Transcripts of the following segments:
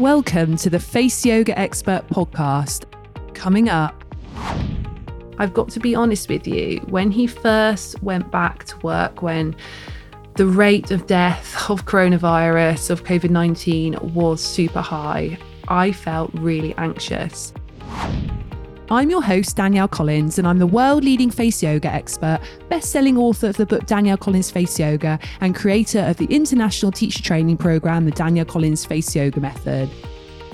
Welcome to the Face Yoga Expert podcast. Coming up, I've got to be honest with you, when he first went back to work, when the rate of death of coronavirus, of COVID 19 was super high, I felt really anxious. I'm your host, Danielle Collins, and I'm the world leading face yoga expert, best selling author of the book Danielle Collins Face Yoga, and creator of the international teacher training program, the Danielle Collins Face Yoga Method.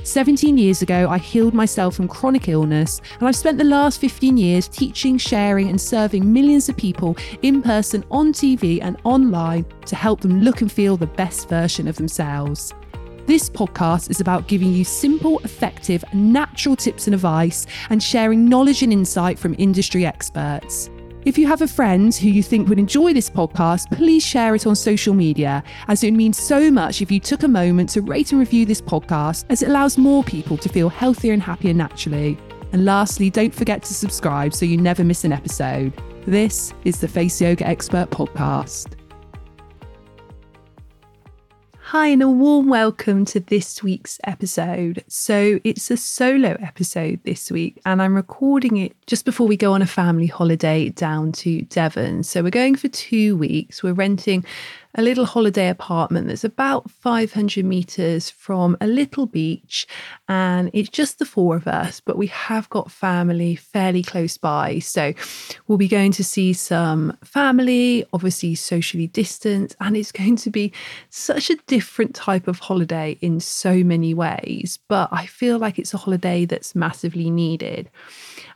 17 years ago, I healed myself from chronic illness, and I've spent the last 15 years teaching, sharing, and serving millions of people in person, on TV, and online to help them look and feel the best version of themselves. This podcast is about giving you simple, effective, natural tips and advice and sharing knowledge and insight from industry experts. If you have a friend who you think would enjoy this podcast, please share it on social media, as it would mean so much if you took a moment to rate and review this podcast, as it allows more people to feel healthier and happier naturally. And lastly, don't forget to subscribe so you never miss an episode. This is the Face Yoga Expert Podcast. Hi, and a warm welcome to this week's episode. So, it's a solo episode this week, and I'm recording it just before we go on a family holiday down to Devon. So, we're going for two weeks. We're renting a little holiday apartment that's about 500 meters from a little beach. And it's just the four of us, but we have got family fairly close by. So we'll be going to see some family, obviously socially distanced. And it's going to be such a different type of holiday in so many ways. But I feel like it's a holiday that's massively needed.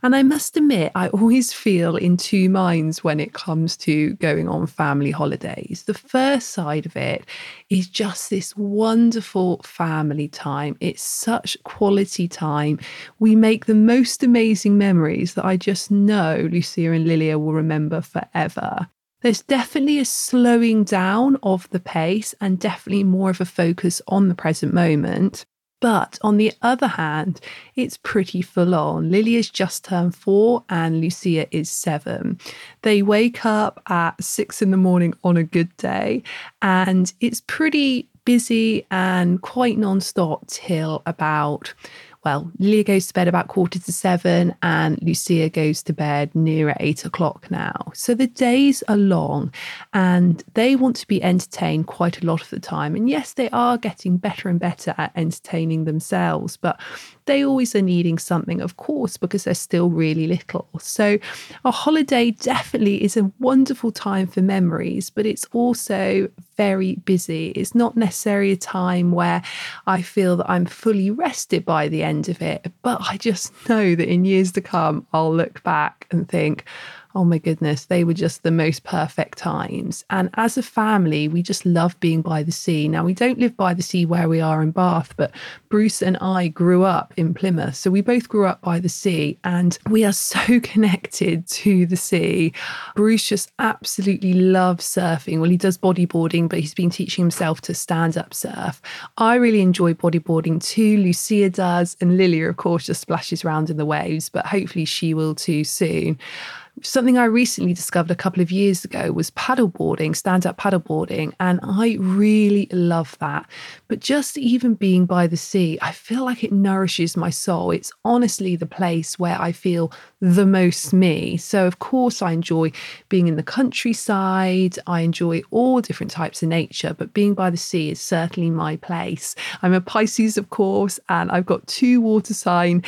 And I must admit, I always feel in two minds when it comes to going on family holidays. The first side of it is just this wonderful family time. It's such quality time. We make the most amazing memories that I just know Lucia and Lilia will remember forever. There's definitely a slowing down of the pace and definitely more of a focus on the present moment. But on the other hand, it's pretty full on. Lily has just turned four and Lucia is seven. They wake up at six in the morning on a good day, and it's pretty busy and quite non stop till about well, Lilia goes to bed about quarter to seven and Lucia goes to bed near eight o'clock now. So the days are long and they want to be entertained quite a lot of the time. And yes, they are getting better and better at entertaining themselves, but they always are needing something, of course, because they're still really little. So a holiday definitely is a wonderful time for memories, but it's also very busy. It's not necessarily a time where I feel that I'm fully rested by the end of it, but I just know that in years to come, I'll look back and think, oh my goodness, they were just the most perfect times. And as a family, we just love being by the sea. Now, we don't live by the sea where we are in Bath, but Bruce and I grew up in Plymouth. So we both grew up by the sea and we are so connected to the sea. Bruce just absolutely loves surfing. Well, he does bodyboarding, but he's been teaching himself to stand up surf. I really enjoy bodyboarding too. Lucia does. And Lilia, of course, just splashes around in the waves, but hopefully she will too soon. Something I recently discovered a couple of years ago was paddleboarding, stand up paddleboarding, and I really love that. But just even being by the sea, I feel like it nourishes my soul. It's honestly the place where I feel the most me. So, of course, I enjoy being in the countryside, I enjoy all different types of nature, but being by the sea is certainly my place. I'm a Pisces, of course, and I've got two water sign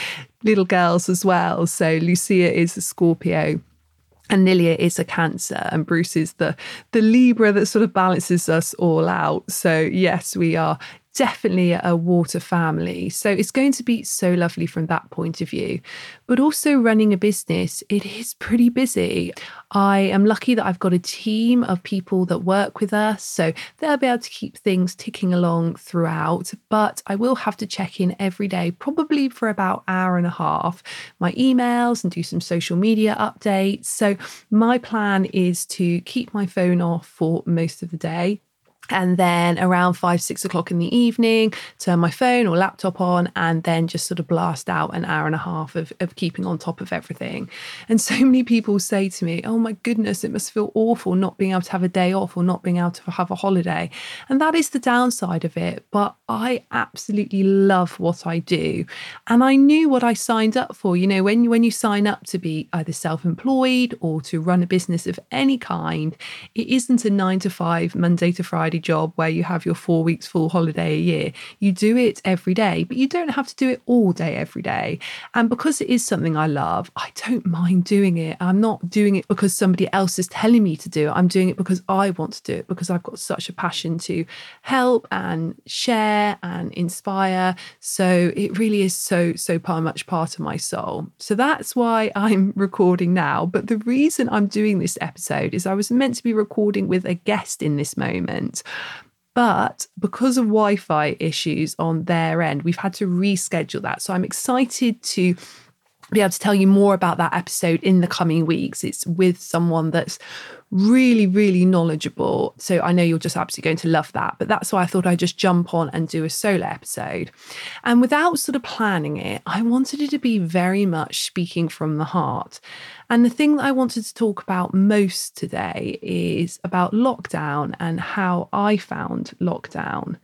little girls as well. So, Lucia is a Scorpio and Lilia is a Cancer, and Bruce is the the Libra that sort of balances us all out. So yes, we are definitely a water family. So it's going to be so lovely from that point of view. But also running a business, it is pretty busy. I am lucky that I've got a team of people that work with us. So they'll be able to keep things ticking along throughout. But I will have to check in every day, probably for about hour and a half, my emails and do some social media updates. So my plan is to keep my phone off for most of the day and then around five, six o'clock in the evening, turn my phone or laptop on, and then just sort of blast out an hour and a half of, of keeping on top of everything. And so many people say to me, Oh my goodness, it must feel awful not being able to have a day off or not being able to have a holiday. And that is the downside of it. But I absolutely love what I do. And I knew what I signed up for. You know, when, when you sign up to be either self employed or to run a business of any kind, it isn't a nine to five, Monday to Friday job where you have your four weeks full holiday a year. You do it every day, but you don't have to do it all day every day. And because it is something I love, I don't mind doing it. I'm not doing it because somebody else is telling me to do it. I'm doing it because I want to do it because I've got such a passion to help and share and inspire. So it really is so, so much part of my soul. So that's why I'm recording now. But the reason I'm doing this episode is I was meant to be recording with a guest in this moment. But because of Wi Fi issues on their end, we've had to reschedule that. So I'm excited to be able to tell you more about that episode in the coming weeks. It's with someone that's really, really knowledgeable. So I know you're just absolutely going to love that. But that's why I thought I'd just jump on and do a solo episode. And without sort of planning it, I wanted it to be very much speaking from the heart. And the thing that I wanted to talk about most today is about lockdown and how I found lockdown.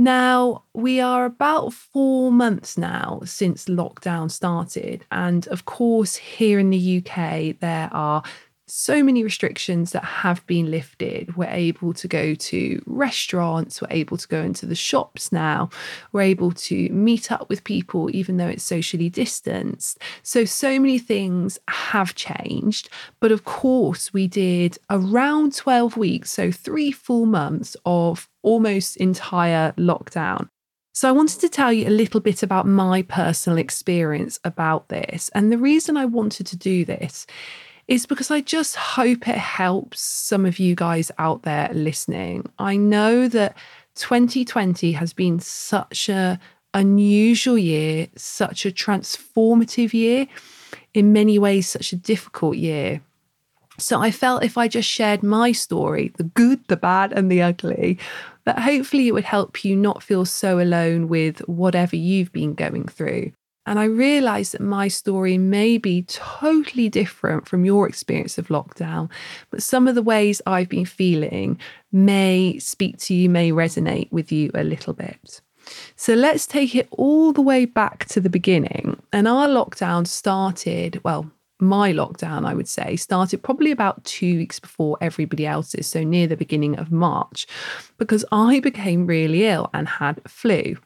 Now, we are about four months now since lockdown started. And of course, here in the UK, there are so many restrictions that have been lifted. We're able to go to restaurants, we're able to go into the shops now, we're able to meet up with people even though it's socially distanced. So, so many things have changed. But of course, we did around 12 weeks, so three full months of almost entire lockdown. So, I wanted to tell you a little bit about my personal experience about this. And the reason I wanted to do this is because I just hope it helps some of you guys out there listening. I know that 2020 has been such a unusual year, such a transformative year, in many ways such a difficult year. So I felt if I just shared my story, the good, the bad, and the ugly, that hopefully it would help you not feel so alone with whatever you've been going through. And I realized that my story may be totally different from your experience of lockdown, but some of the ways I've been feeling may speak to you, may resonate with you a little bit. So let's take it all the way back to the beginning. And our lockdown started, well, my lockdown, I would say, started probably about two weeks before everybody else's, so near the beginning of March, because I became really ill and had flu.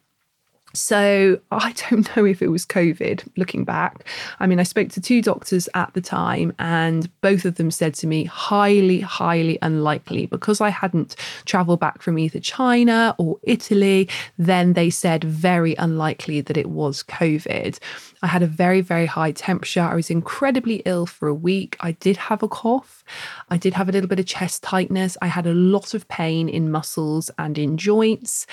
So I don't know if it was COVID looking back. I mean, I spoke to two doctors at the time, and both of them said to me, highly, highly unlikely because I hadn't traveled back from either China or Italy. Then they said very unlikely that it was COVID. I had a very, very high temperature. I was incredibly ill for a week. I did have a cough. I did have a little bit of chest tightness. I had a lot of pain in muscles and in joints,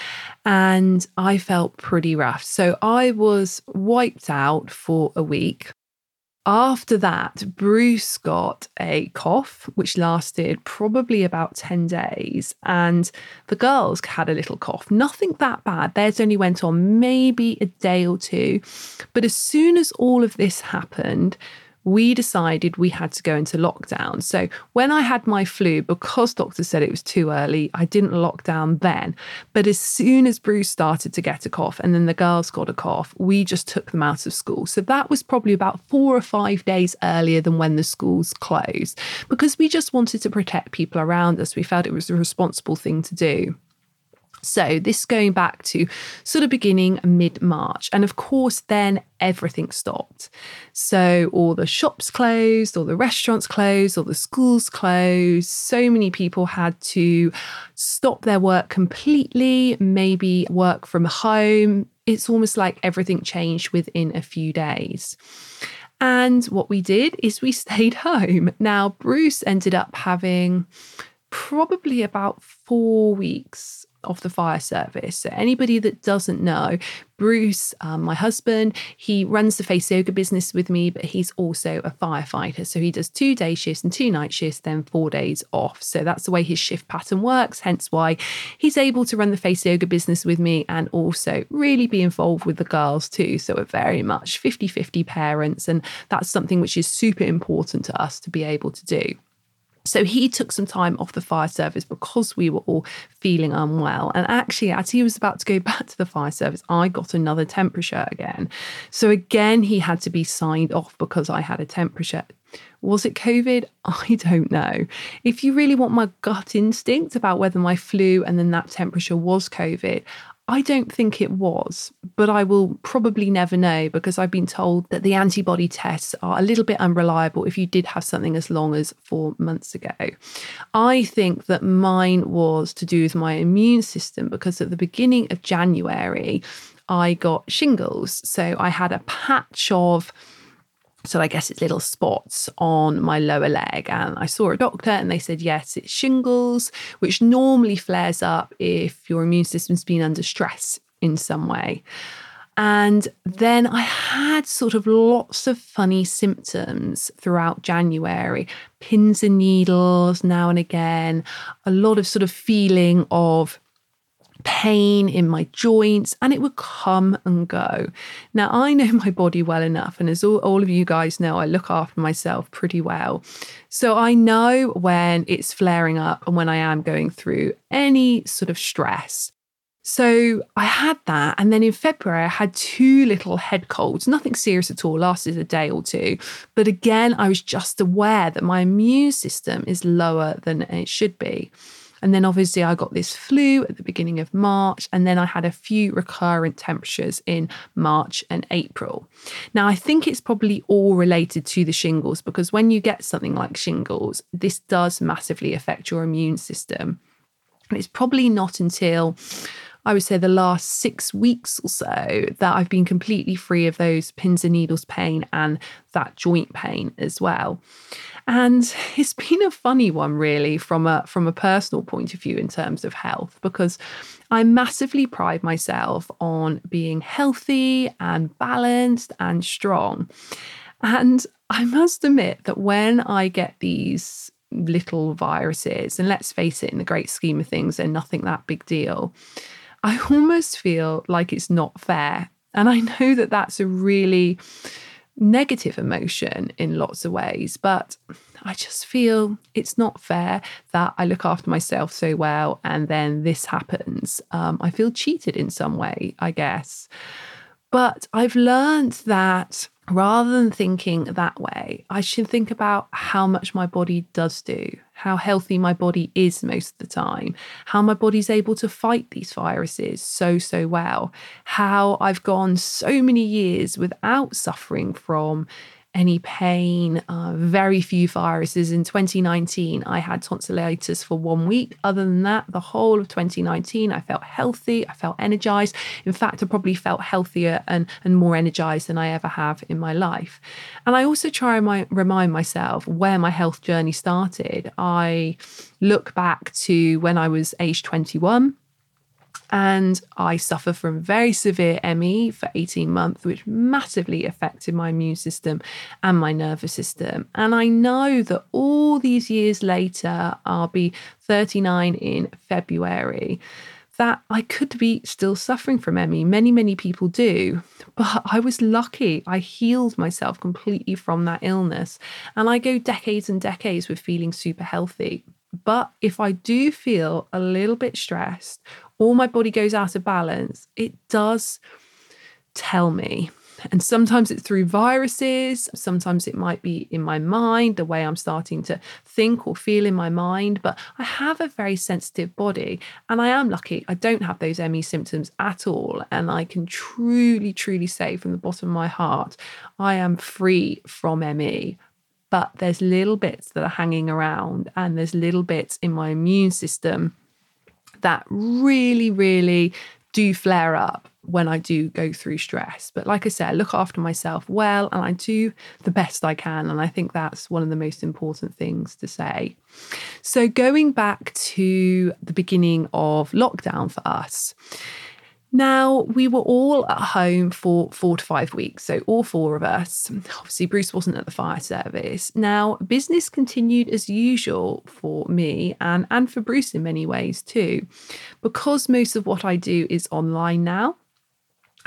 and I felt pretty rough. So I was wiped out for a week. After that, Bruce got a cough, which lasted probably about 10 days. And the girls had a little cough, nothing that bad. Theirs only went on maybe a day or two. But as soon as all of this happened, we decided we had to go into lockdown. So when I had my flu, because doctors said it was too early, I didn't lock down then. But as soon as Bruce started to get a cough and then the girls got a cough, we just took them out of school. So that was probably about four or five days earlier than when the schools closed because we just wanted to protect people around us. We felt it was a responsible thing to do. So, this going back to sort of beginning mid March. And of course, then everything stopped. So, all the shops closed, all the restaurants closed, all the schools closed. So many people had to stop their work completely, maybe work from home. It's almost like everything changed within a few days. And what we did is we stayed home. Now, Bruce ended up having probably about four weeks of the fire service. So, anybody that doesn't know, Bruce, um, my husband, he runs the face yoga business with me, but he's also a firefighter. So, he does two day shifts and two night shifts, then four days off. So, that's the way his shift pattern works, hence why he's able to run the face yoga business with me and also really be involved with the girls too. So, we're very much 50 50 parents, and that's something which is super important to us to be able to do. So he took some time off the fire service because we were all feeling unwell. And actually, as he was about to go back to the fire service, I got another temperature again. So again, he had to be signed off because I had a temperature. Was it COVID? I don't know. If you really want my gut instinct about whether my flu and then that temperature was COVID, I don't think it was, but I will probably never know because I've been told that the antibody tests are a little bit unreliable if you did have something as long as four months ago. I think that mine was to do with my immune system because at the beginning of January, I got shingles. So I had a patch of so I guess it's little spots on my lower leg. And I saw a doctor and they said, yes, it's shingles, which normally flares up if your immune system's been under stress in some way. And then I had sort of lots of funny symptoms throughout January pins and needles now and again, a lot of sort of feeling of pain in my joints, and it would come and go. Now, I know my body well enough, and as all, all of you guys know, I look after myself pretty well. So I know when it's flaring up and when I am going through any sort of stress. So I had that. And then in February, I had two little head colds, nothing serious at all, lasted a day or two. But again, I was just aware that my immune system is lower than it should be. And then obviously I got this flu at the beginning of March, and then I had a few recurrent temperatures in March and April. Now, I think it's probably all related to the shingles because when you get something like shingles, this does massively affect your immune system. And it's probably not until I would say the last six weeks or so that I've been completely free of those pins and needles pain and that joint pain as well. And it's been a funny one, really, from a from a personal point of view in terms of health, because I massively pride myself on being healthy and balanced and strong. And I must admit that when I get these little viruses, and let's face it, in the great scheme of things, they're nothing that big deal. I almost feel like it's not fair. And I know that that's a really negative emotion in lots of ways, but I just feel it's not fair that I look after myself so well and then this happens. Um, I feel cheated in some way, I guess. But I've learned that rather than thinking that way, I should think about how much my body does do, how healthy my body is most of the time, how my body's able to fight these viruses so, so well, how I've gone so many years without suffering from any pain, uh, very few viruses. In 2019, I had tonsillitis for one week. Other than that, the whole of 2019, I felt healthy, I felt energized. In fact, I probably felt healthier and, and more energized than I ever have in my life. And I also try and my, remind myself where my health journey started. I look back to when I was age 21 and I suffer from very severe ME for 18 months, which massively affected my immune system and my nervous system. And I know that all these years later, I'll be 39 in February, that I could be still suffering from ME. Many, many people do. But I was lucky. I healed myself completely from that illness. And I go decades and decades with feeling super healthy. But if I do feel a little bit stressed or my body goes out of balance, it does tell me. And sometimes it's through viruses, sometimes it might be in my mind, the way I'm starting to think or feel in my mind. But I have a very sensitive body, and I am lucky. I don't have those ME symptoms at all. And I can truly, truly say from the bottom of my heart, I am free from ME but there's little bits that are hanging around and there's little bits in my immune system that really, really do flare up when I do go through stress. But like I said, I look after myself well and I do the best I can. And I think that's one of the most important things to say. So, going back to the beginning of lockdown for us, now, we were all at home for four to five weeks, so all four of us. Obviously, Bruce wasn't at the fire service. Now, business continued as usual for me and, and for Bruce in many ways too, because most of what I do is online now.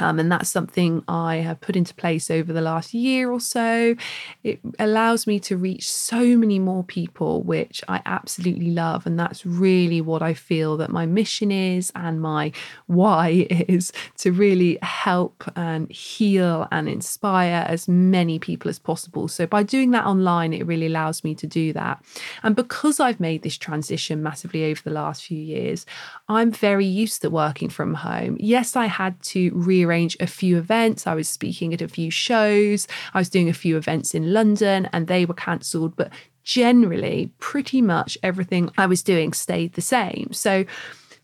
Um, and that's something I have put into place over the last year or so. It allows me to reach so many more people, which I absolutely love. And that's really what I feel that my mission is and my why is to really help and heal and inspire as many people as possible. So by doing that online, it really allows me to do that. And because I've made this transition massively over the last few years, I'm very used to working from home. Yes, I had to re rearrange a few events. I was speaking at a few shows. I was doing a few events in London and they were cancelled. But generally, pretty much everything I was doing stayed the same. So,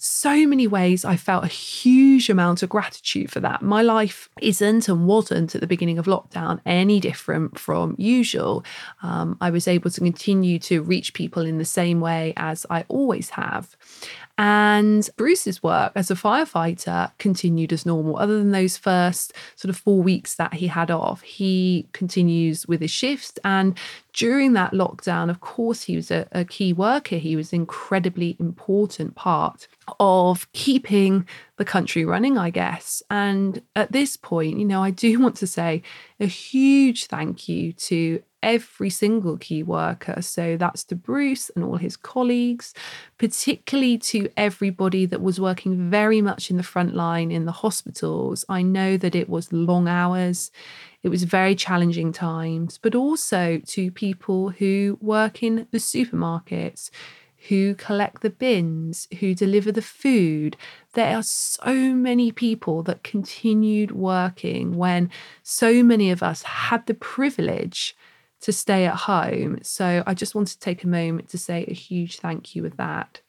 so many ways I felt a huge amount of gratitude for that. My life isn't and wasn't at the beginning of lockdown any different from usual. Um, I was able to continue to reach people in the same way as I always have. And Bruce's work as a firefighter continued as normal, other than those first sort of four weeks that he had off. He continues with his shifts. And during that lockdown, of course, he was a, a key worker. He was an incredibly important part of keeping the country running, I guess. And at this point, you know, I do want to say a huge thank you to every single key worker. So that's to Bruce and all his colleagues, particularly to everybody that was working very much in the front line in the hospitals. I know that it was long hours, it was very challenging times, but also to people who work in the supermarkets. Who collect the bins, who deliver the food. There are so many people that continued working when so many of us had the privilege to stay at home. So I just wanted to take a moment to say a huge thank you with that.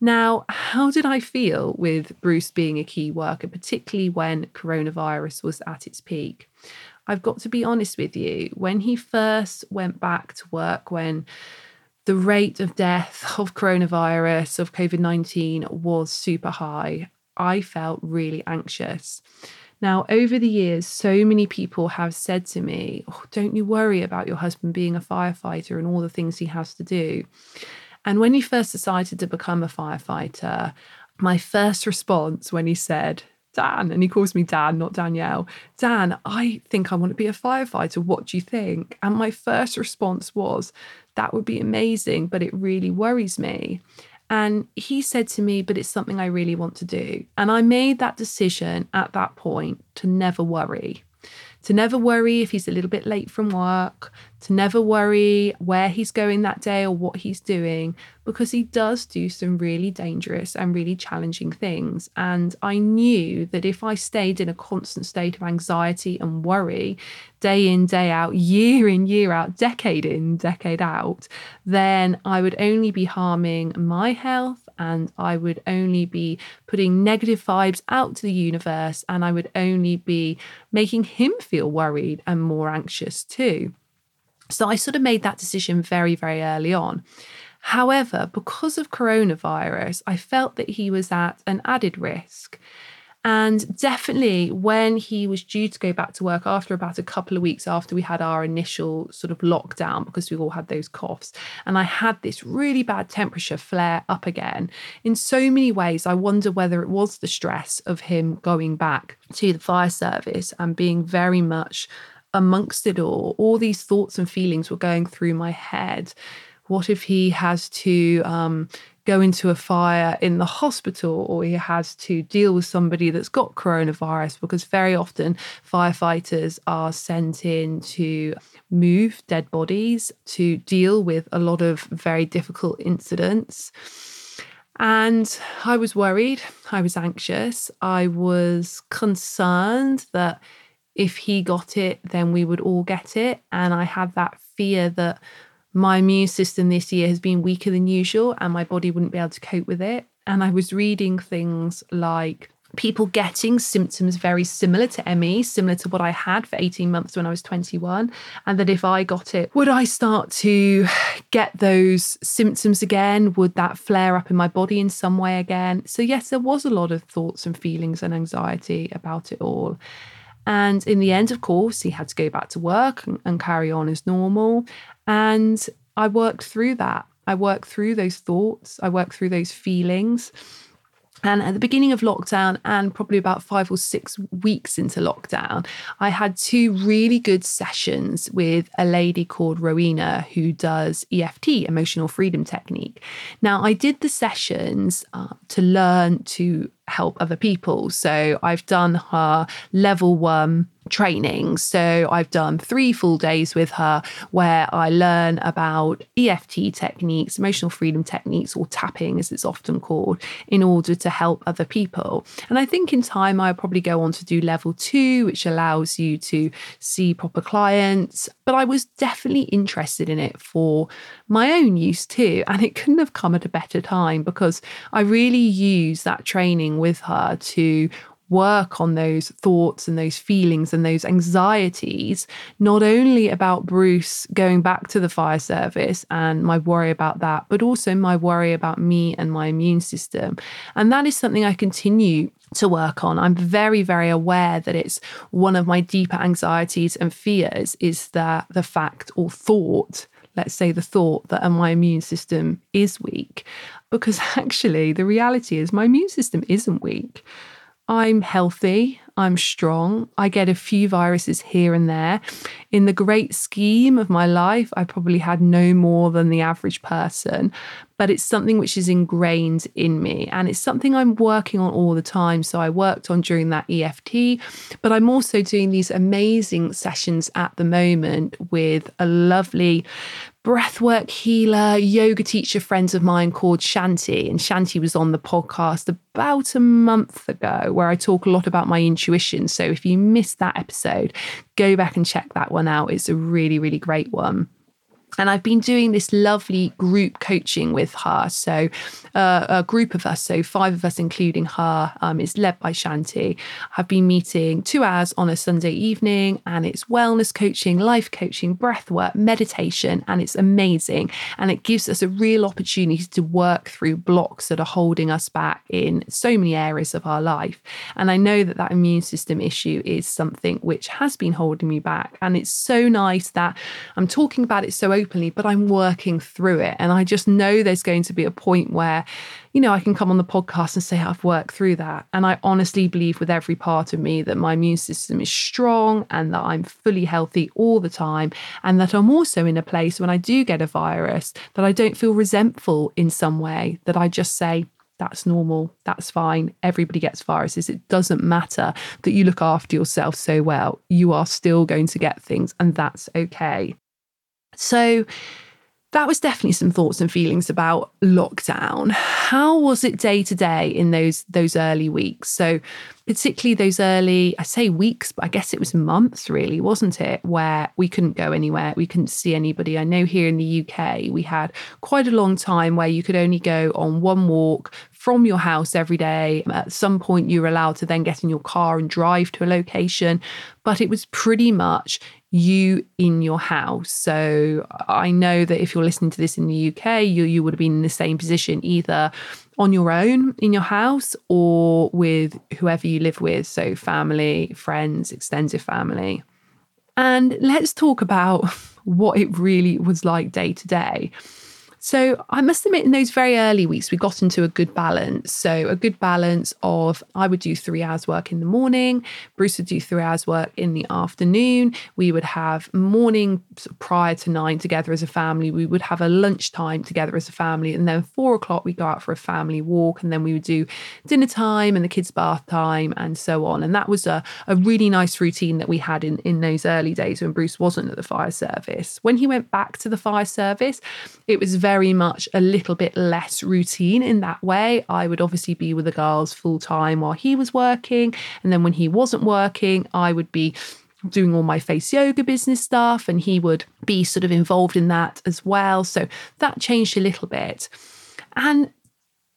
Now, how did I feel with Bruce being a key worker, particularly when coronavirus was at its peak? I've got to be honest with you, when he first went back to work, when the rate of death of coronavirus, of COVID 19 was super high, I felt really anxious. Now, over the years, so many people have said to me, oh, Don't you worry about your husband being a firefighter and all the things he has to do. And when he first decided to become a firefighter, my first response when he said, Dan, and he calls me Dan, not Danielle, Dan, I think I want to be a firefighter. What do you think? And my first response was, That would be amazing, but it really worries me. And he said to me, but it's something I really want to do. And I made that decision at that point to never worry to never worry if he's a little bit late from work, to never worry where he's going that day or what he's doing, because he does do some really dangerous and really challenging things. And I knew that if I stayed in a constant state of anxiety and worry, day in, day out, year in, year out, decade in, decade out, then I would only be harming my health and I would only be putting negative vibes out to the universe and I would only be making him feel worried and more anxious too. So I sort of made that decision very, very early on. However, because of coronavirus, I felt that he was at an added risk. And definitely when he was due to go back to work after about a couple of weeks after we had our initial sort of lockdown, because we all had those coughs, and I had this really bad temperature flare up again. In so many ways, I wonder whether it was the stress of him going back to the fire service and being very much amongst it all. All these thoughts and feelings were going through my head. What if he has to um, go into a fire in the hospital or he has to deal with somebody that's got coronavirus because very often firefighters are sent in to move dead bodies to deal with a lot of very difficult incidents. And I was worried, I was anxious, I was concerned that if he got it, then we would all get it. And I had that fear that my immune system this year has been weaker than usual and my body wouldn't be able to cope with it. And I was reading things like people getting symptoms very similar to ME, similar to what I had for 18 months when I was 21. And that if I got it, would I start to get those symptoms again? Would that flare up in my body in some way again? So, yes, there was a lot of thoughts and feelings and anxiety about it all. And in the end, of course, he had to go back to work and, and carry on as normal. And I worked through that. I worked through those thoughts. I worked through those feelings. And at the beginning of lockdown, and probably about five or six weeks into lockdown, I had two really good sessions with a lady called Rowena who does EFT, Emotional Freedom Technique. Now, I did the sessions uh, to learn to help other people. So I've done her level one training. So I've done three full days with her where I learn about EFT techniques, emotional freedom techniques, or tapping as it's often called, in order to help other people. And I think in time I'll probably go on to do level two, which allows you to see proper clients. But I was definitely interested in it for my own use too. And it couldn't have come at a better time because I really use that training with her to work on those thoughts and those feelings and those anxieties, not only about Bruce going back to the fire service and my worry about that, but also my worry about me and my immune system. And that is something I continue to work on. I'm very, very aware that it's one of my deeper anxieties and fears is that the fact or thought let's say the thought that uh, my immune system is weak because actually the reality is my immune system isn't weak I'm healthy, I'm strong, I get a few viruses here and there. In the great scheme of my life, I probably had no more than the average person, but it's something which is ingrained in me and it's something I'm working on all the time. So I worked on during that EFT, but I'm also doing these amazing sessions at the moment with a lovely breathwork healer, yoga teacher friends of mine called Shanti. And Shanti was on the podcast about a month ago where I talk a lot about my intuition. So if you missed that episode, go back and check that one out. It's a really, really great one. And I've been doing this lovely group coaching with her. So, a group of us, so five of us, including her, um, is led by Shanti. I've been meeting two hours on a Sunday evening, and it's wellness coaching, life coaching, breath work, meditation, and it's amazing. And it gives us a real opportunity to work through blocks that are holding us back in so many areas of our life. And I know that that immune system issue is something which has been holding me back. And it's so nice that I'm talking about it so openly, but I'm working through it. And I just know there's going to be a point you know, I can come on the podcast and say I've worked through that. And I honestly believe with every part of me that my immune system is strong and that I'm fully healthy all the time. And that I'm also in a place when I do get a virus that I don't feel resentful in some way, that I just say, that's normal. That's fine. Everybody gets viruses. It doesn't matter that you look after yourself so well. You are still going to get things, and that's okay. So that was definitely some thoughts and feelings about lockdown. How was it day to day in those those early weeks? So particularly those early, I say weeks, but I guess it was months really, wasn't it? Where we couldn't go anywhere, we couldn't see anybody. I know here in the UK, we had quite a long time where you could only go on one walk from your house every day. At some point, you were allowed to then get in your car and drive to a location, but it was pretty much you in your house. So I know that if you're listening to this in the UK, you, you would have been in the same position either on your own in your house or with whoever you live with. So family, friends, extended family. And let's talk about what it really was like day to day. So I must admit, in those very early weeks, we got into a good balance. So a good balance of I would do three hours work in the morning, Bruce would do three hours work in the afternoon. We would have morning prior to nine together as a family. We would have a lunchtime together as a family, and then four o'clock we go out for a family walk, and then we would do dinner time and the kids' bath time and so on. And that was a, a really nice routine that we had in in those early days when Bruce wasn't at the fire service. When he went back to the fire service, it was very very much a little bit less routine in that way. I would obviously be with the girls full time while he was working. And then when he wasn't working, I would be doing all my face yoga business stuff and he would be sort of involved in that as well. So that changed a little bit. And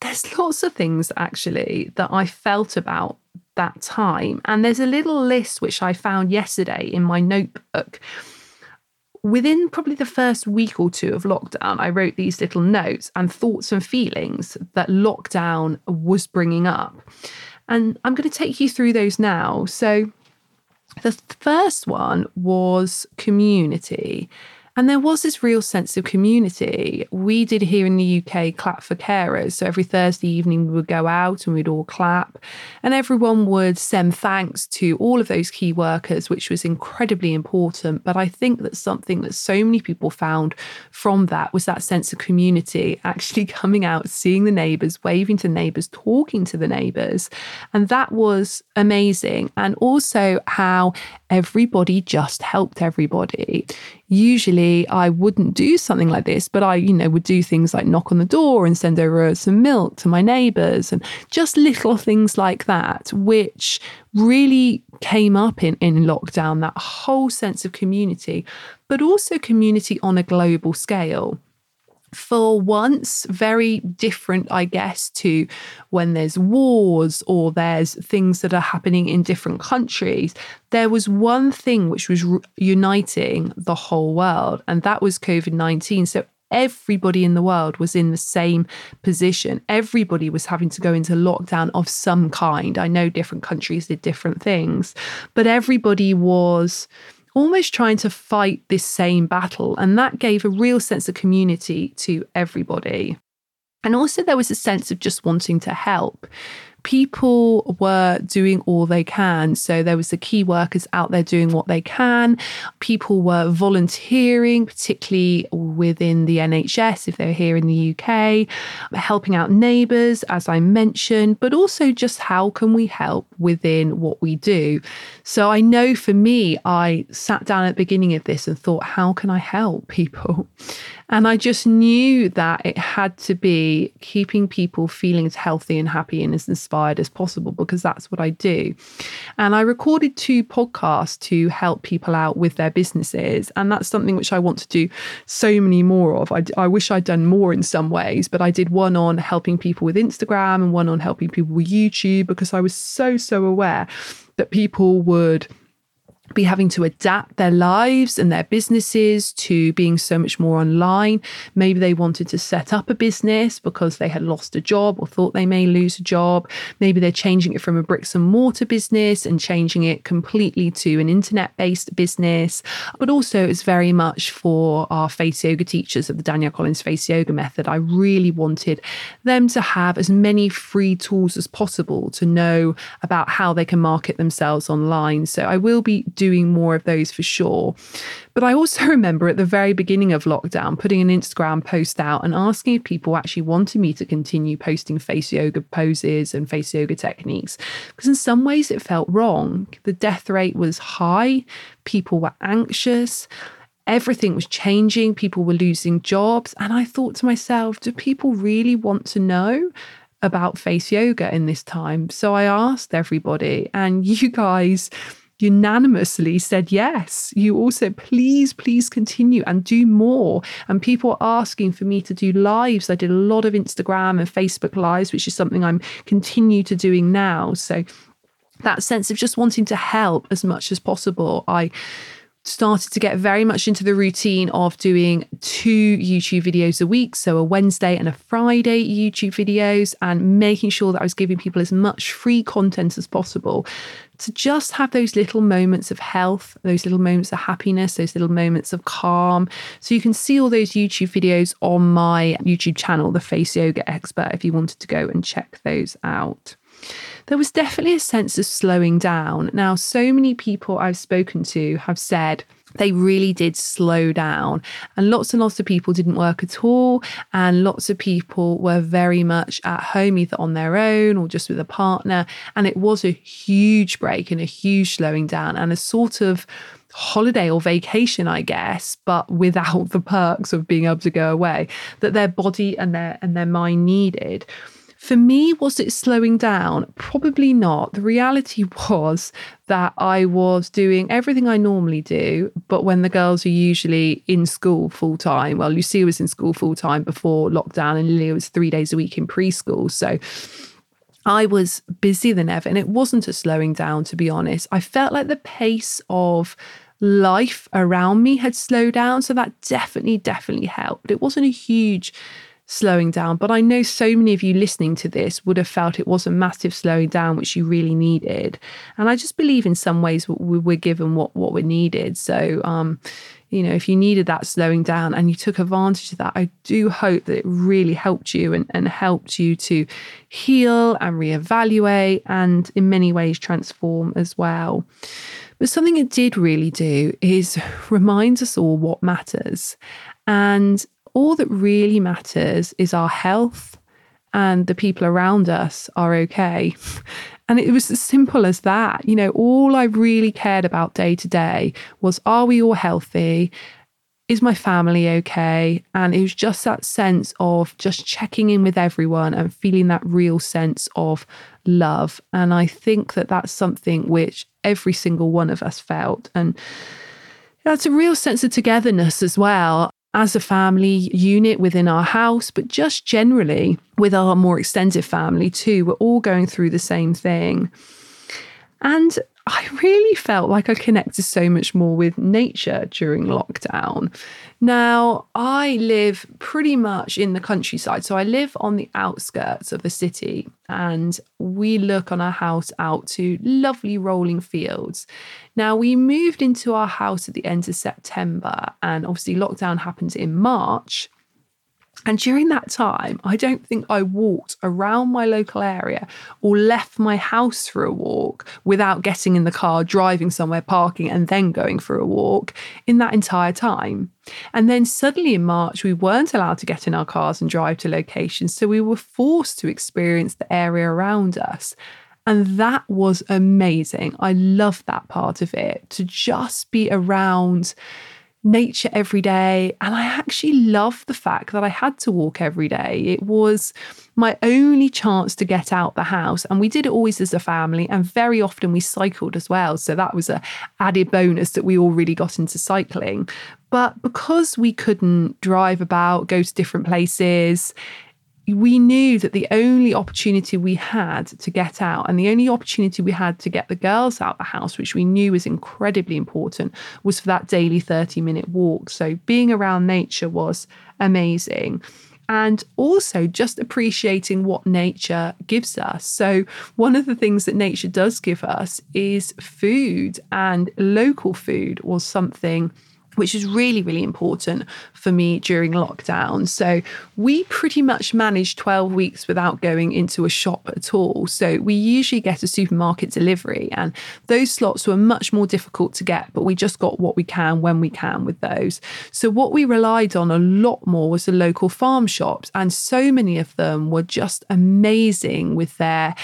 there's lots of things actually that I felt about that time. And there's a little list which I found yesterday in my notebook. Within probably the first week or two of lockdown, I wrote these little notes and thoughts and feelings that lockdown was bringing up. And I'm going to take you through those now. So, the first one was community. And there was this real sense of community. We did here in the UK clap for carers. So every Thursday evening, we would go out and we'd all clap, and everyone would send thanks to all of those key workers, which was incredibly important. But I think that something that so many people found from that was that sense of community, actually coming out, seeing the neighbours, waving to neighbours, talking to the neighbours. And that was amazing. And also how everybody just helped everybody usually I wouldn't do something like this, but I, you know, would do things like knock on the door and send over some milk to my neighbors and just little things like that, which really came up in, in lockdown, that whole sense of community, but also community on a global scale for once very different, I guess, to when there's wars or there's things that are happening in different countries. There was one thing which was re- uniting the whole world, and that was COVID 19. So everybody in the world was in the same position. Everybody was having to go into lockdown of some kind. I know different countries did different things, but everybody was almost trying to fight this same battle. And that gave a real sense of community to everybody. And also, there was a sense of just wanting to help people were doing all they can. So there was the key workers out there doing what they can. People were volunteering, particularly within the NHS, if they're here in the UK, helping out neighbours, as I mentioned, but also just how can we help within what we do. So I know for me, I sat down at the beginning of this and thought, how can I help people? And I just knew that it had to be keeping people feeling as healthy and happy and as inspired as possible because that's what I do. And I recorded two podcasts to help people out with their businesses. And that's something which I want to do so many more of. I, I wish I'd done more in some ways, but I did one on helping people with Instagram and one on helping people with YouTube because I was so, so aware that people would be having to adapt their lives and their businesses to being so much more online. Maybe they wanted to set up a business because they had lost a job or thought they may lose a job. Maybe they're changing it from a bricks and mortar business and changing it completely to an internet based business. But also, it's very much for our face yoga teachers of the Danielle Collins face yoga method. I really wanted them to have as many free tools as possible to know about how they can market themselves online. So I will be doing more of those for sure. But I also remember at the very beginning of lockdown putting an Instagram post out and asking if people actually wanted me to continue posting face yoga poses and face yoga techniques. Because in some ways it felt wrong. The death rate was high, people were anxious everything was changing, people were losing jobs. And I thought to myself, do people really want to know? About face yoga in this time. So I asked everybody, and you guys unanimously said yes. You also, please, please continue and do more. And people are asking for me to do lives. I did a lot of Instagram and Facebook lives, which is something I'm continue to doing now. So that sense of just wanting to help as much as possible. I started to get very much into the routine of doing two YouTube videos a week. So a Wednesday and a Friday YouTube videos, and making sure that I was giving people as much free content as possible to just have those little moments of health, those little moments of happiness, those little moments of calm. So you can see all those YouTube videos on my YouTube channel, The Face Yoga Expert, if you wanted to go and check those out there was definitely a sense of slowing down. Now, so many people I've spoken to have said they really did slow down. And lots and lots of people didn't work at all. And lots of people were very much at home, either on their own or just with a partner. And it was a huge break and a huge slowing down and a sort of holiday or vacation, I guess, but without the perks of being able to go away that their body and their and their mind needed. For me, was it slowing down? Probably not. The reality was that I was doing everything I normally do, but when the girls are usually in school full time, well, Lucia was in school full time before lockdown, and Lilia was three days a week in preschool. So I was busier than ever, and it wasn't a slowing down, to be honest. I felt like the pace of life around me had slowed down. So that definitely, definitely helped. It wasn't a huge slowing down, but I know so many of you listening to this would have felt it was a massive slowing down, which you really needed. And I just believe in some ways we're given what, what we needed. So, um, you know, if you needed that slowing down and you took advantage of that, I do hope that it really helped you and, and helped you to heal and reevaluate and in many ways transform as well. But something it did really do is remind us all what matters. And all that really matters is our health and the people around us are okay. And it was as simple as that. You know, all I really cared about day to day was are we all healthy? Is my family okay? And it was just that sense of just checking in with everyone and feeling that real sense of love. And I think that that's something which every single one of us felt. And that's a real sense of togetherness as well as a family unit within our house, but just generally with our more extended family too. We're all going through the same thing. And I really felt like I connected so much more with nature during lockdown. Now, I live pretty much in the countryside. So I live on the outskirts of the city and we look on our house out to lovely rolling fields. Now, we moved into our house at the end of September and obviously lockdown happened in March. And during that time, I don't think I walked around my local area or left my house for a walk without getting in the car, driving somewhere, parking, and then going for a walk in that entire time. And then suddenly in March, we weren't allowed to get in our cars and drive to locations. So we were forced to experience the area around us. And that was amazing. I love that part of it to just be around nature every day. And I actually love the fact that I had to walk every day. It was my only chance to get out the house. And we did it always as a family. And very often we cycled as well. So that was a added bonus that we all really got into cycling. But because we couldn't drive about, go to different places, we knew that the only opportunity we had to get out and the only opportunity we had to get the girls out the house, which we knew was incredibly important, was for that daily 30 minute walk. So being around nature was amazing. And also just appreciating what nature gives us. So, one of the things that nature does give us is food, and local food was something which is really, really important for me during lockdown. So we pretty much managed 12 weeks without going into a shop at all. So we usually get a supermarket delivery, and those slots were much more difficult to get, but we just got what we can when we can with those. So what we relied on a lot more was the local farm shops, and so many of them were just amazing with their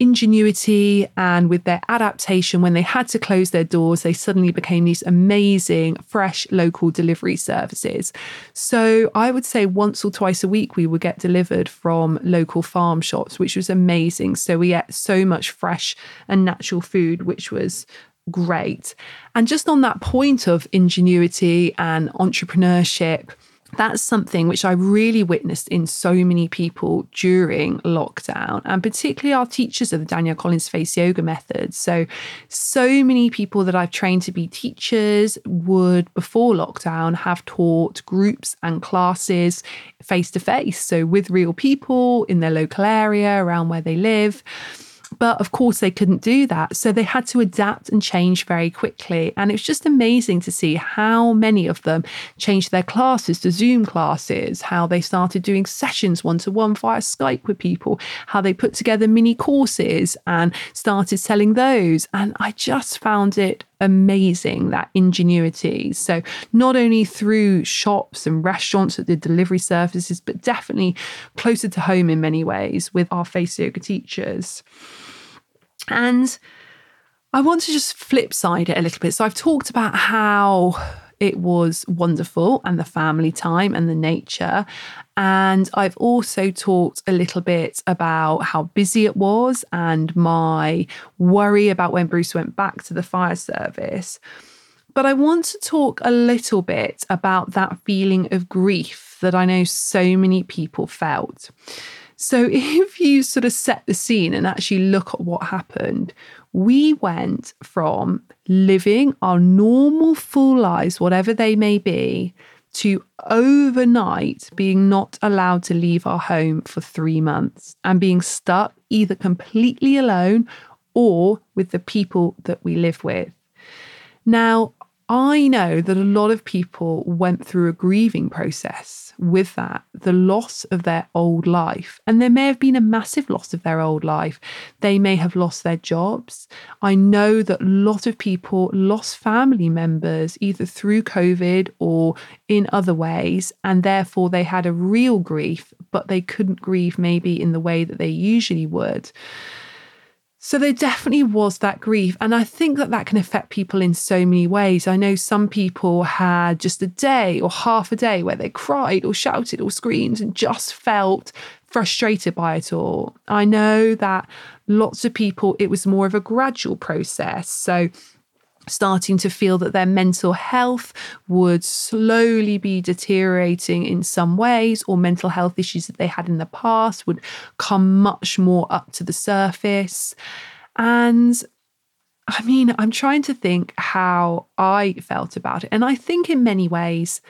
ingenuity and with their adaptation. When they had to close their doors, they suddenly became these amazing, fresh local delivery services. So I would say once or twice a week, we would get delivered from local farm shops, which was amazing. So we ate so much fresh and natural food, which was great. And just on that point of ingenuity and entrepreneurship, that's something which I really witnessed in so many people during lockdown, and particularly our teachers of the Danielle Collins Face Yoga method. So, so many people that I've trained to be teachers would, before lockdown, have taught groups and classes face to face. So, with real people in their local area around where they live. But of course, they couldn't do that. So they had to adapt and change very quickly. And it's just amazing to see how many of them changed their classes to Zoom classes, how they started doing sessions one to one via Skype with people, how they put together mini courses and started selling those. And I just found it amazing that ingenuity. So, not only through shops and restaurants that did delivery services, but definitely closer to home in many ways with our face yoga teachers. And I want to just flip side it a little bit. So I've talked about how it was wonderful and the family time and the nature. And I've also talked a little bit about how busy it was and my worry about when Bruce went back to the fire service. But I want to talk a little bit about that feeling of grief that I know so many people felt. So, if you sort of set the scene and actually look at what happened, we went from living our normal full lives, whatever they may be, to overnight being not allowed to leave our home for three months and being stuck either completely alone or with the people that we live with. Now, I know that a lot of people went through a grieving process with that, the loss of their old life. And there may have been a massive loss of their old life. They may have lost their jobs. I know that a lot of people lost family members either through COVID or in other ways. And therefore, they had a real grief, but they couldn't grieve maybe in the way that they usually would. So there definitely was that grief. And I think that that can affect people in so many ways. I know some people had just a day or half a day where they cried or shouted or screamed and just felt frustrated by it all. I know that lots of people, it was more of a gradual process. So starting to feel that their mental health would slowly be deteriorating in some ways, or mental health issues that they had in the past would come much more up to the surface. And I mean, I'm trying to think how I felt about it. And I think in many ways,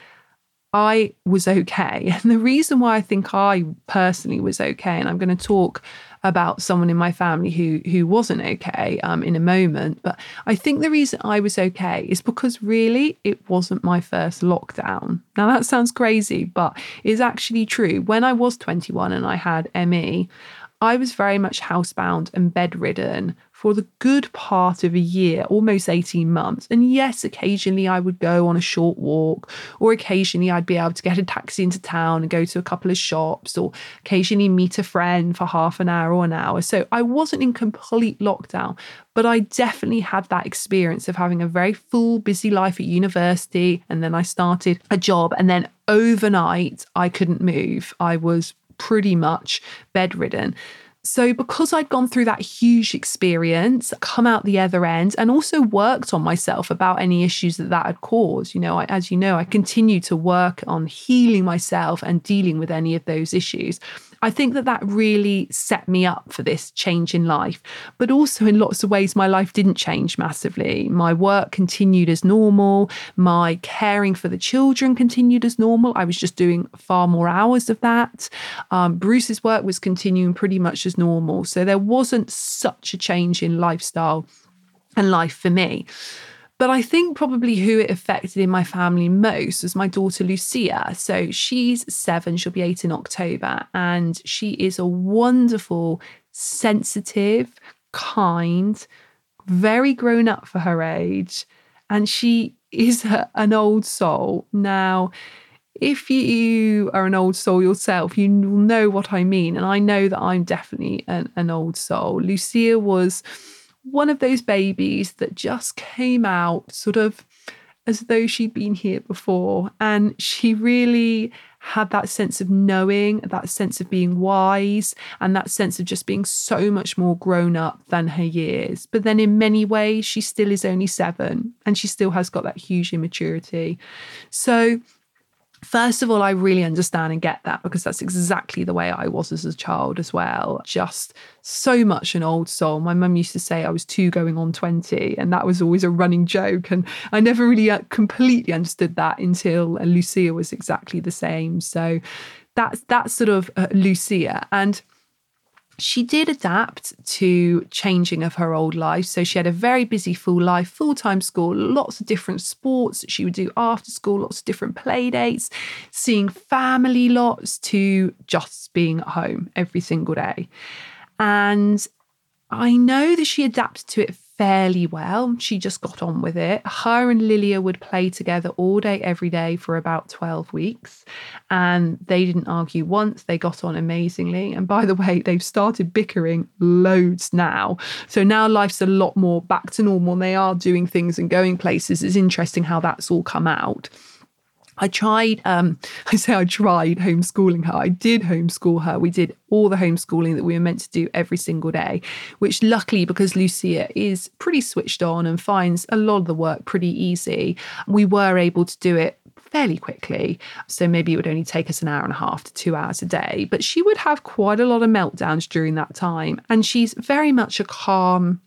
I was okay. And the reason why I think I personally was okay, and I'm going to talk about someone in my family who who wasn't okay um, in a moment. But I think the reason I was okay is because really it wasn't my first lockdown. Now that sounds crazy, but it's actually true. When I was 21 and I had ME, I was very much housebound and bedridden for the good part of a year, almost 18 months. And yes, occasionally I would go on a short walk, or occasionally I'd be able to get a taxi into town and go to a couple of shops, or occasionally meet a friend for half an hour or an hour. So I wasn't in complete lockdown, but I definitely had that experience of having a very full, busy life at university. And then I started a job, and then overnight I couldn't move. I was pretty much bedridden. So, because I'd gone through that huge experience, come out the other end, and also worked on myself about any issues that that had caused, you know, I, as you know, I continue to work on healing myself and dealing with any of those issues. I think that that really set me up for this change in life. But also, in lots of ways, my life didn't change massively. My work continued as normal. My caring for the children continued as normal. I was just doing far more hours of that. Um, Bruce's work was continuing pretty much as normal. So there wasn't such a change in lifestyle and life for me. But I think probably who it affected in my family most was my daughter Lucia. So she's seven, she'll be eight in October, and she is a wonderful, sensitive, kind, very grown up for her age. And she is a, an old soul. Now, if you are an old soul yourself, you will know what I mean. And I know that I'm definitely an, an old soul. Lucia was one of those babies that just came out sort of as though she'd been here before. And she really had that sense of knowing, that sense of being wise, and that sense of just being so much more grown up than her years. But then in many ways, she still is only seven and she still has got that huge immaturity. So First of all, I really understand and get that because that's exactly the way I was as a child as well. Just so much an old soul. My mum used to say I was two going on 20, and that was always a running joke. And I never really uh, completely understood that until Lucia was exactly the same. So that's that's sort of uh, Lucia. And she did adapt to changing of her old life. So she had a very busy full life, full time school, lots of different sports that she would do after school, lots of different play dates, seeing family lots to just being at home every single day. And I know that she adapted to it fairly well. She just got on with it. Her and Lilia would play together all day, every day for about 12 weeks. And they didn't argue once. They got on amazingly. And by the way, they've started bickering loads now. So now life's a lot more back to normal. They are doing things and going places. It's interesting how that's all come out. I tried, um, I say I tried homeschooling her. I did homeschool her. We did all the homeschooling that we were meant to do every single day, which luckily, because Lucia is pretty switched on and finds a lot of the work pretty easy, we were able to do it fairly quickly. So maybe it would only take us an hour and a half to two hours a day. But she would have quite a lot of meltdowns during that time. And she's very much a calm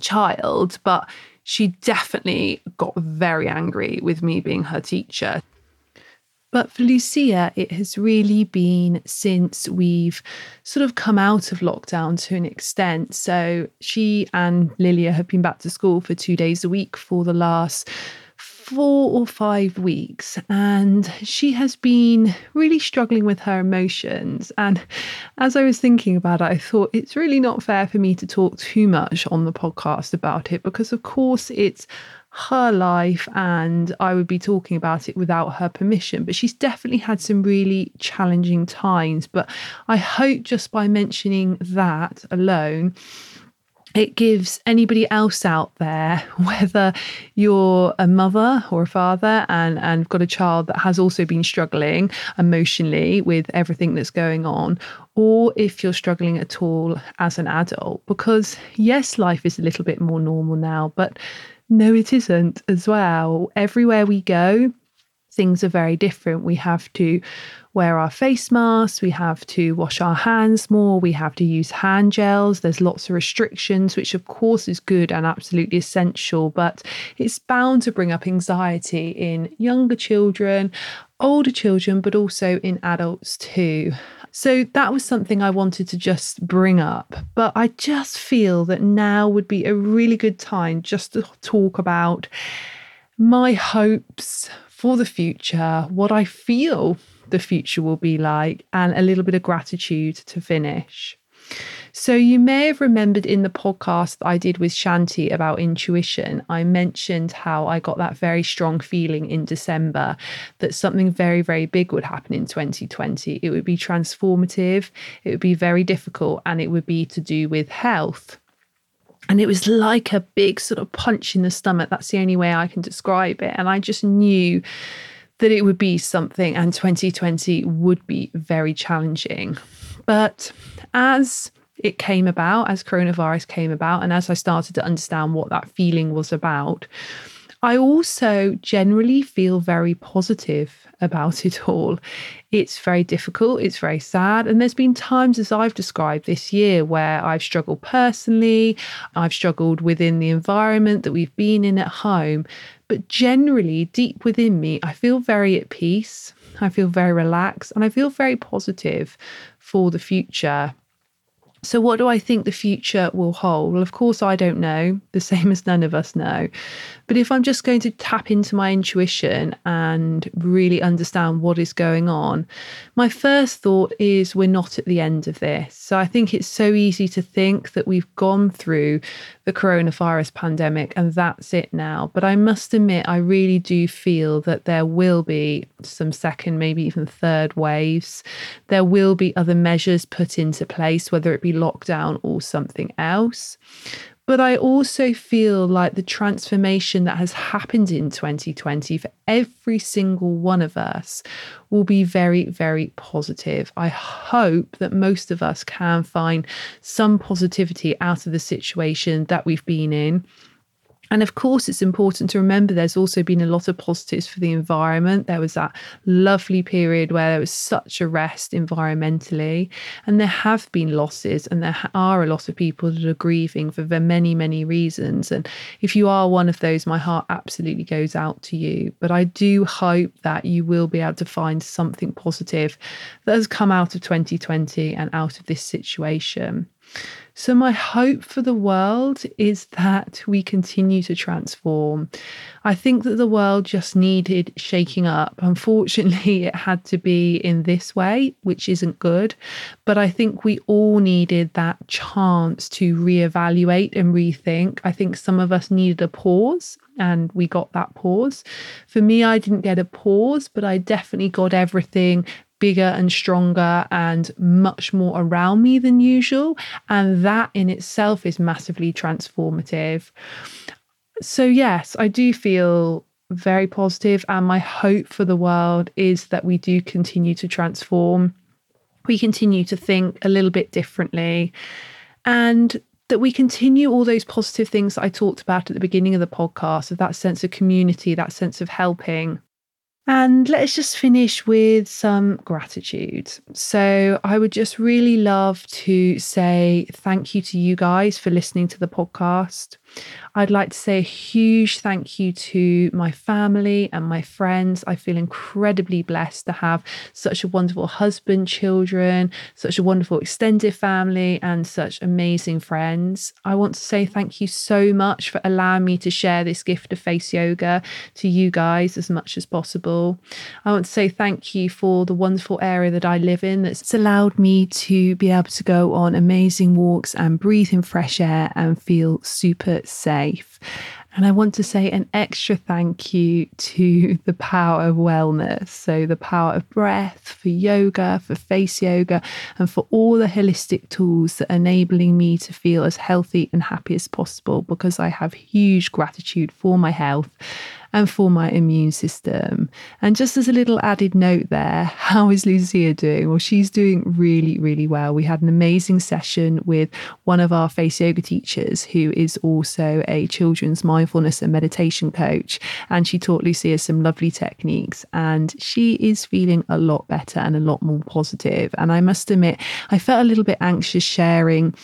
child, but she definitely got very angry with me being her teacher. But for Lucia, it has really been since we've sort of come out of lockdown to an extent. So she and Lilia have been back to school for two days a week for the last four or five weeks and she has been really struggling with her emotions. And as I was thinking about it, I thought it's really not fair for me to talk too much on the podcast about it because, of course, it's her life and I would be talking about it without her permission. But she's definitely had some really challenging times. But I hope just by mentioning that alone, it gives anybody else out there, whether you're a mother or a father and, and got a child that has also been struggling emotionally with everything that's going on, or if you're struggling at all as an adult, because yes, life is a little bit more normal now, but no, it isn't as well. Everywhere we go, things are very different. We have to wear our face masks, we have to wash our hands more, we have to use hand gels. There's lots of restrictions, which of course is good and absolutely essential, but it's bound to bring up anxiety in younger children, older children, but also in adults too. So that was something I wanted to just bring up. But I just feel that now would be a really good time just to talk about my hopes for the future, what I feel the future will be like, and a little bit of gratitude to finish. So, you may have remembered in the podcast I did with Shanti about intuition, I mentioned how I got that very strong feeling in December that something very, very big would happen in 2020. It would be transformative, it would be very difficult, and it would be to do with health. And it was like a big sort of punch in the stomach. That's the only way I can describe it. And I just knew that it would be something, and 2020 would be very challenging. But as it came about, as coronavirus came about, and as I started to understand what that feeling was about, I also generally feel very positive about it all. It's very difficult, it's very sad. And there's been times, as I've described this year, where I've struggled personally, I've struggled within the environment that we've been in at home. But generally, deep within me, I feel very at peace, I feel very relaxed, and I feel very positive for the future. So, what do I think the future will hold? Well, of course, I don't know, the same as none of us know. But if I'm just going to tap into my intuition and really understand what is going on, my first thought is we're not at the end of this. So, I think it's so easy to think that we've gone through the coronavirus pandemic and that's it now. But I must admit, I really do feel that there will be some second, maybe even third waves. There will be other measures put into place, whether it be lockdown or something else. But I also feel like the transformation that has happened in 2020 for every single one of us will be very, very positive. I hope that most of us can find some positivity out of the situation that we've been in and of course, it's important to remember there's also been a lot of positives for the environment. There was that lovely period where there was such a rest environmentally, and there have been losses, and there are a lot of people that are grieving for many, many reasons. And if you are one of those, my heart absolutely goes out to you. But I do hope that you will be able to find something positive that has come out of 2020 and out of this situation. So, my hope for the world is that we continue to transform. I think that the world just needed shaking up. Unfortunately, it had to be in this way, which isn't good. But I think we all needed that chance to reevaluate and rethink. I think some of us needed a pause and we got that pause. For me, I didn't get a pause, but I definitely got everything bigger and stronger and much more around me than usual. And that in itself is massively transformative. So, yes, I do feel very positive, and my hope for the world is that we do continue to transform. We continue to think a little bit differently, and that we continue all those positive things that I talked about at the beginning of the podcast of that sense of community, that sense of helping, And let's just finish with some gratitude. So, I would just really love to say thank you to you guys for listening to the podcast. I'd like to say a huge thank you to my family and my friends. I feel incredibly blessed to have such a wonderful husband, children, such a wonderful extended family, and such amazing friends. I want to say thank you so much for allowing me to share this gift of face yoga to you guys as much as possible. I want to say thank you for the wonderful area that I live in that's allowed me to be able to go on amazing walks and breathe in fresh air and feel super safe. And I want to say an extra thank you to the power of wellness. So, the power of breath, for yoga, for face yoga, and for all the holistic tools that are enabling me to feel as healthy and happy as possible because I have huge gratitude for my health and for my immune system. And just as a little added note there, how is Lucia doing? Well, she's doing really, really well. We had an amazing session with one of our face yoga teachers who is also a children's mindfulness and meditation coach. And she taught Lucia some lovely techniques. And she is feeling a lot better and a lot more positive. And I must admit, I felt a little bit anxious sharing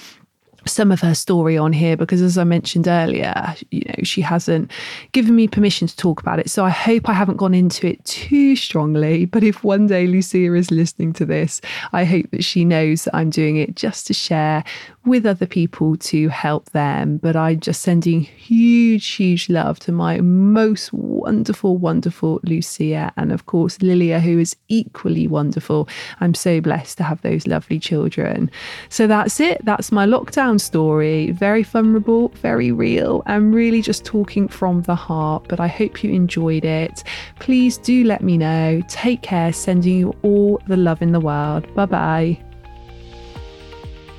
some of her story on here because as i mentioned earlier you know she hasn't given me permission to talk about it. So i hope i haven't gone into it too strongly. But if one day lucia is listening to this i hope that she knows that i'm doing it just to share with other people to help them but i'm just sending huge huge love to my most wonderful wonderful lucia and of course lilia who is equally wonderful i'm so blessed to have those lovely children so that's it that's my lockdown story. Very vulnerable, very real, and really just talking from the heart. But I hope you enjoyed it. Please do let me know. Take care, sending you all the love in the world. Bye bye.